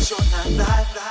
short night life. life.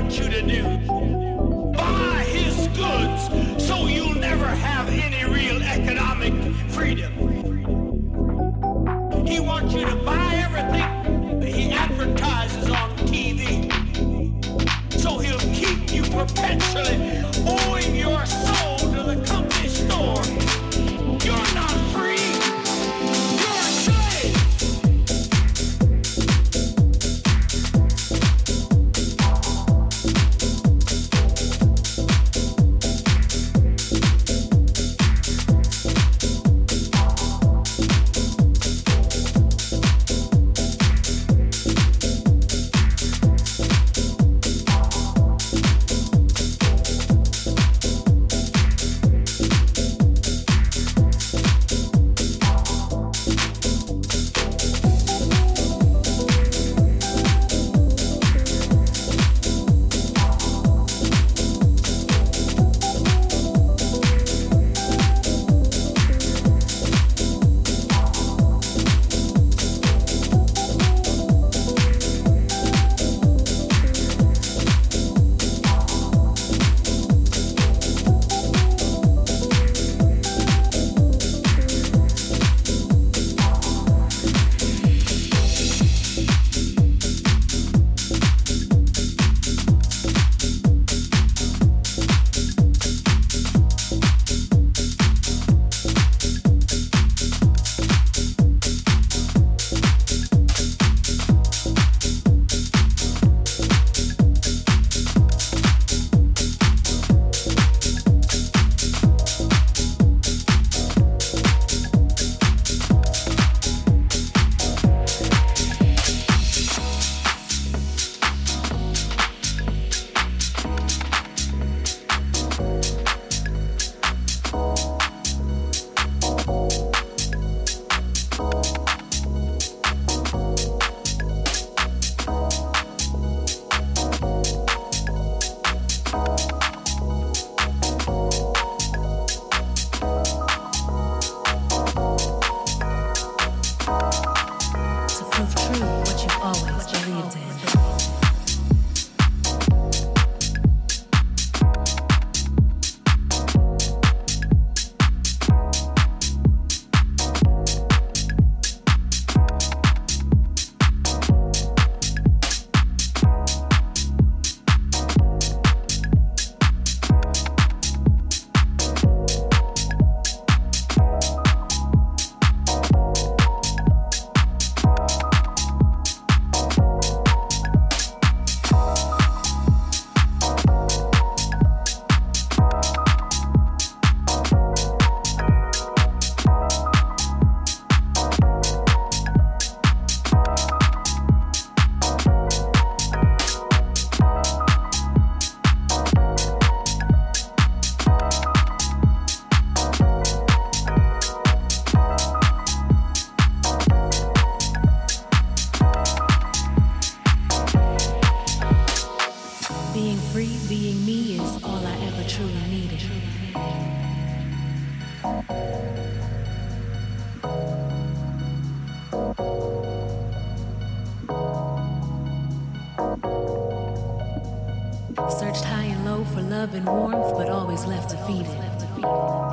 want you to do. love and warmth, but always left defeated.